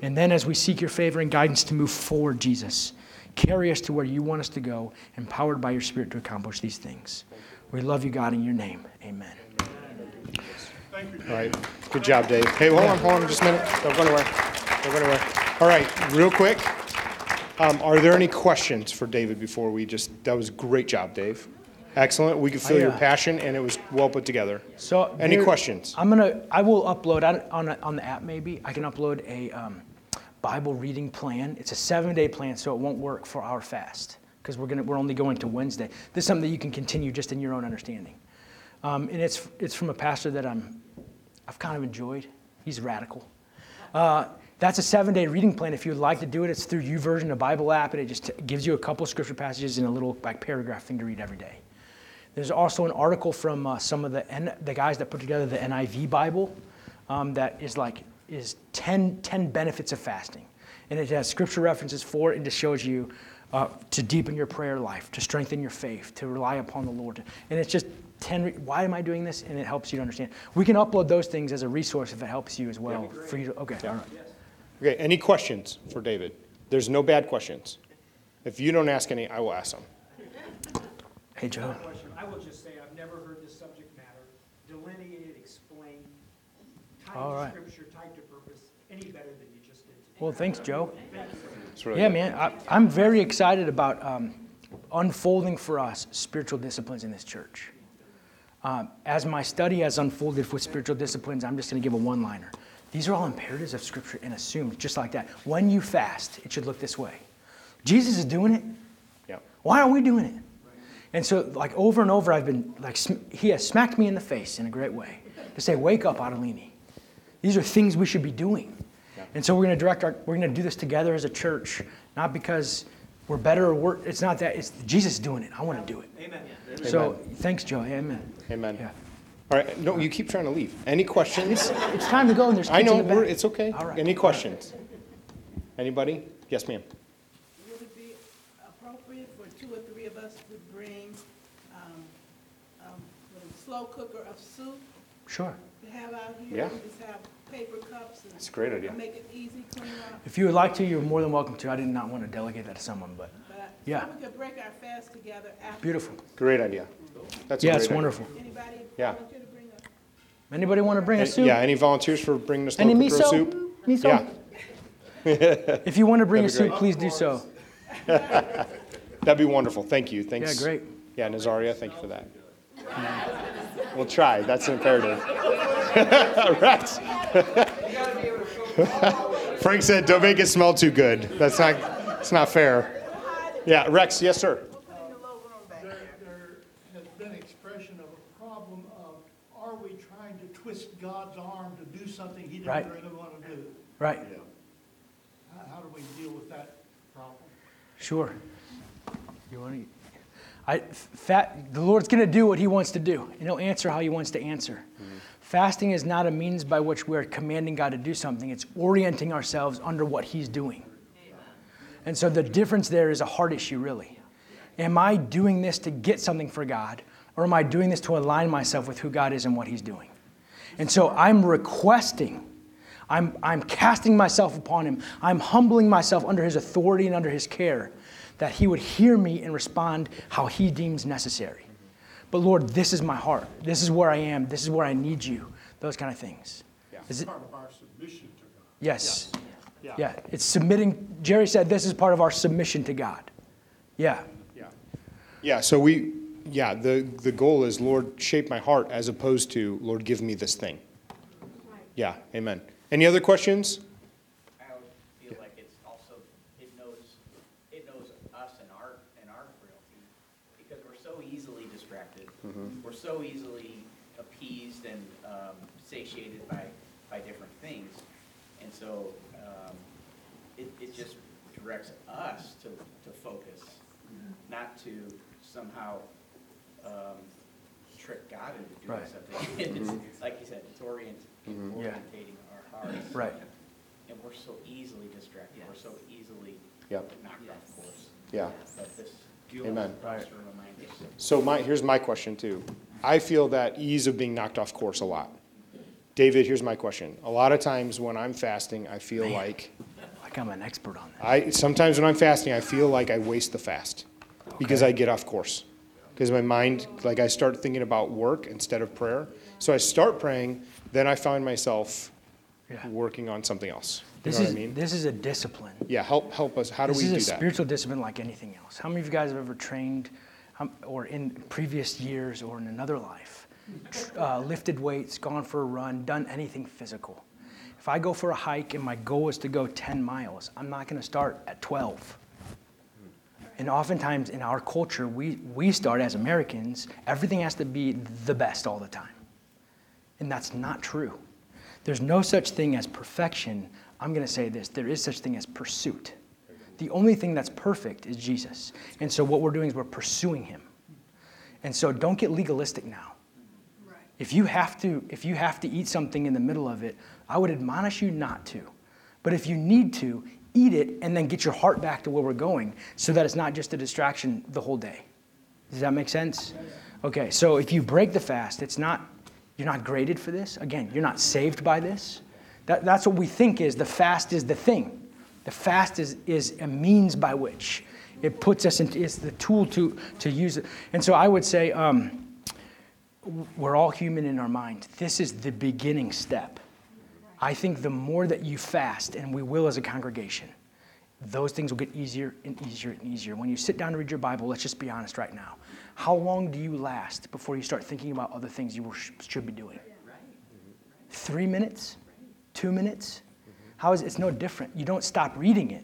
And then as we seek your favor and guidance to move forward, Jesus, carry us to where you want us to go, empowered by your Spirit to accomplish these things. We love you, God, in your name. Amen. All right. Good job, Dave. Hey, hold on, hold on just a minute. Don't go anywhere. Don't go anywhere. All right, real quick. Um, are there any questions for David before we just, that was a great job, Dave. Excellent. We could feel I, your uh, passion, and it was well put together. So Any there- questions? I'm gonna. I will upload don't- on a, on the app. Maybe I can upload a um, Bible reading plan. It's a seven day plan, so it won't work for our fast because we're gonna we're only going to Wednesday. This is something that you can continue just in your own understanding, um, and it's it's from a pastor that I'm I've kind of enjoyed. He's radical. Uh, that's a seven day reading plan. If you would like to do it, it's through YouVersion, a Bible app, and it just gives you a couple scripture passages and a little like paragraph thing to read every day. There's also an article from uh, some of the, N- the guys that put together the NIV Bible um, that is like is 10, 10 benefits of fasting. And it has scripture references for it and just shows you uh, to deepen your prayer life, to strengthen your faith, to rely upon the Lord. And it's just 10, re- why am I doing this? And it helps you to understand. We can upload those things as a resource if it helps you as well. For you to, okay, all right. Okay, any questions for David? There's no bad questions. If you don't ask any, I will ask them. Hey, Joe. I will just say, I've never heard this subject matter delineated, explained, All tied right. to scripture, tied to purpose, any better than you just did today. Well, thanks, Joe. Really Yeah, good. man, I, I'm very excited about um, unfolding for us spiritual disciplines in this church. Um, as my study has unfolded with spiritual disciplines, I'm just going to give a one liner. These are all imperatives of Scripture and assumed, just like that. When you fast, it should look this way Jesus is doing it. Yeah. Why aren't we doing it? And so, like over and over, I've been like, sm- he has smacked me in the face in a great way to say, "Wake up, Adelini. These are things we should be doing." And so we're going to direct our, we're going to do this together as a church, not because we're better or we're, it's not that, it's Jesus doing it. I want to do it. Amen. So thanks, Joe. Amen. Amen. Yeah. All right, no, you keep trying to leave. Any questions? It's time to go, and there's I know, in the we're, it's okay. All right. Any questions? Anybody? Yes, ma'am. Would it be appropriate for two or three of us to bring um, um, a slow cooker of soup Sure. to have out here? Yeah. We paper cups and. That's a great idea. Make it easy, clean up. If you would like to, you're more than welcome to. I did not want to delegate that to someone, but But Yeah. so we could break our fast together after. beautiful. Great idea. That's a Yeah, great it's idea. wonderful. Anybody Yeah. volunteer to bring a? Anybody want to bring a And- soup? Yeah, any volunteers for bringing the slow Any cooker of miso? soup? Miso? Yeah. If you want to bring a That'd be soup, please do so. That'd be wonderful. Thank you. Thanks. Yeah, great. Yeah, Nazaria, thank you for that. We'll try. That's imperative. Rex. Frank said, "Don't make it smell too good." That's not. It's not fair. Yeah, Rex. Yes, sir. There, there has been expression of a problem of, are we trying to twist God's arm to do something he Right. doesn't really want to do? Right. How, how do we deal with that problem? Sure. You want to? I, fat, the Lord's going to do what He wants to do, and He'll answer how He wants to answer. Mm-hmm. Fasting is not a means by which we're commanding God to do something, it's orienting ourselves under what He's doing. And so the difference there is a heart issue, really. Am I doing this to get something for God, or am I doing this to align myself with who God is and what He's doing? And so I'm requesting, I'm, I'm casting myself upon Him, I'm humbling myself under His authority and under His care, that He would hear me and respond how He deems necessary. But Lord, this is my heart. This is where I am. This is where I need you. Those kind of things. Is it? Part of our submission to God. Yes. Yeah. Yeah. It's submitting. Jerry said this is part of our submission to God. Yeah. Yeah. Yeah. So we. Yeah. The the goal is, Lord, shape my heart, as opposed to, Lord, give me this thing. Yeah. Amen. Any other questions? I would feel like it's also, it knows, it knows us and our, and our frailty, because we're so easily distracted. We're so easily appeased and um, satiated by, by different things. And so, um, it, it just directs us to, to focus, not to somehow, um, trick God into doing Right. something. It's, like you said, it's orient, Yeah. orientating our hearts. Right. And we're so easily distracted, we're so easily Yep. knocked off course. Yeah. But this Amen. helps to remind us. So my, here's my question too. I feel that ease of being knocked off course a lot. David, here's my question. A lot of times when I'm fasting, I feel like Like I'm an expert on that. I sometimes when I'm fasting, I feel like I waste the fast because I get off course. Because my mind, like I start thinking about work instead of prayer. So I start praying, then I find myself Yeah. working on something else. You This know is what I mean? this is a discipline. Yeah, help help us. How do this we is a spiritual discipline like anything else. How many of you guys have ever trained? Or in previous years or in another life, uh, lifted weights, gone for a run, done anything physical. If I go for a hike and my goal is to go 10 miles, I'm not going to start at 12. And oftentimes in our culture, we, we start as Americans, everything has to be the best all the time. And that's not true. There's no such thing as perfection. I'm going to say this there is such thing as pursuit. The only thing that's perfect is Jesus. And so what we're doing is we're pursuing him. And so don't get legalistic now. If you have to if you have to eat something in the middle of it, I would admonish you not to. But if you need to, eat it and then get your heart back to where we're going so that it's not just a distraction the whole day. Does that make sense? Okay, so if you break the fast, it's not you're not graded for this. Again, you're not saved by this. That, that's what we think is the fast is the thing. The fast is, is a means by which it puts us into, it's the tool to, to use it. And so I would say um, we're all human in our mind. This is the beginning step. I think the more that you fast, and we will as a congregation, those things will get easier and easier and easier. When you sit down to read your Bible, let's just be honest right now. How long do you last before you start thinking about other things you should be doing? Three minutes? Two minutes? How is it? It's no different. You don't stop reading it.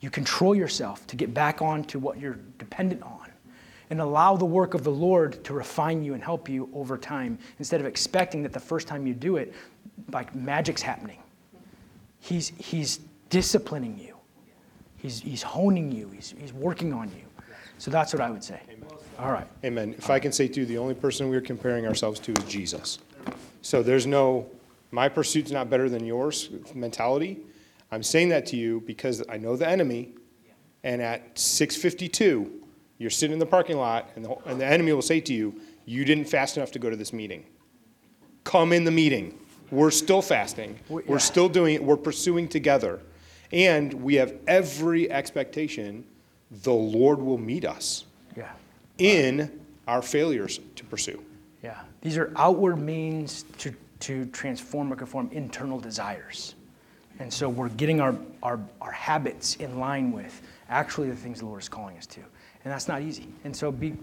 You control yourself to get back on to what you're dependent on and allow the work of the Lord to refine you and help you over time instead of expecting that the first time you do it, like magic's happening. He's, he's disciplining you, he's, he's honing you, he's, he's working on you. So that's what I would say. Amen. All right. Amen. If I can say too, the only person we're comparing ourselves to is Jesus. So there's no, my pursuit's not better than yours mentality. I'm saying that to you because I know the enemy, and at 652, you're sitting in the parking lot, and the, and the enemy will say to you, You didn't fast enough to go to this meeting. Come in the meeting. We're still fasting. We're still doing it. We're pursuing together. And we have every expectation the Lord will meet us Yeah. in our failures to pursue. Yeah. These are outward means to, to transform or conform internal desires. And so we're getting our, our, our habits in line with actually the things the Lord is calling us to. And that's not easy. And so be,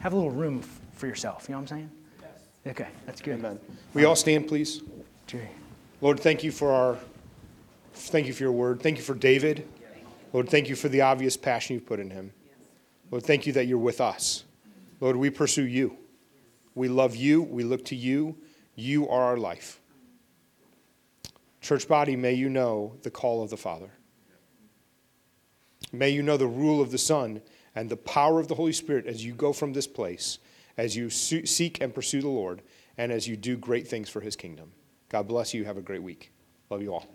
have a little room f- for yourself. You know what I'm saying? Yes. Okay, that's good. Amen. We all stand, please. Jerry. Lord, thank you for our, thank you for your word. Thank you for David. Lord, thank you for the obvious passion you've put in him. Lord, thank you that you're with us. Lord, we pursue you. We love you. We look to you. You are our life. Church body, may you know the call of the Father. May you know the rule of the Son and the power of the Holy Spirit as you go from this place, as you seek and pursue the Lord, and as you do great things for his kingdom. God bless you. Have a great week. Love you all.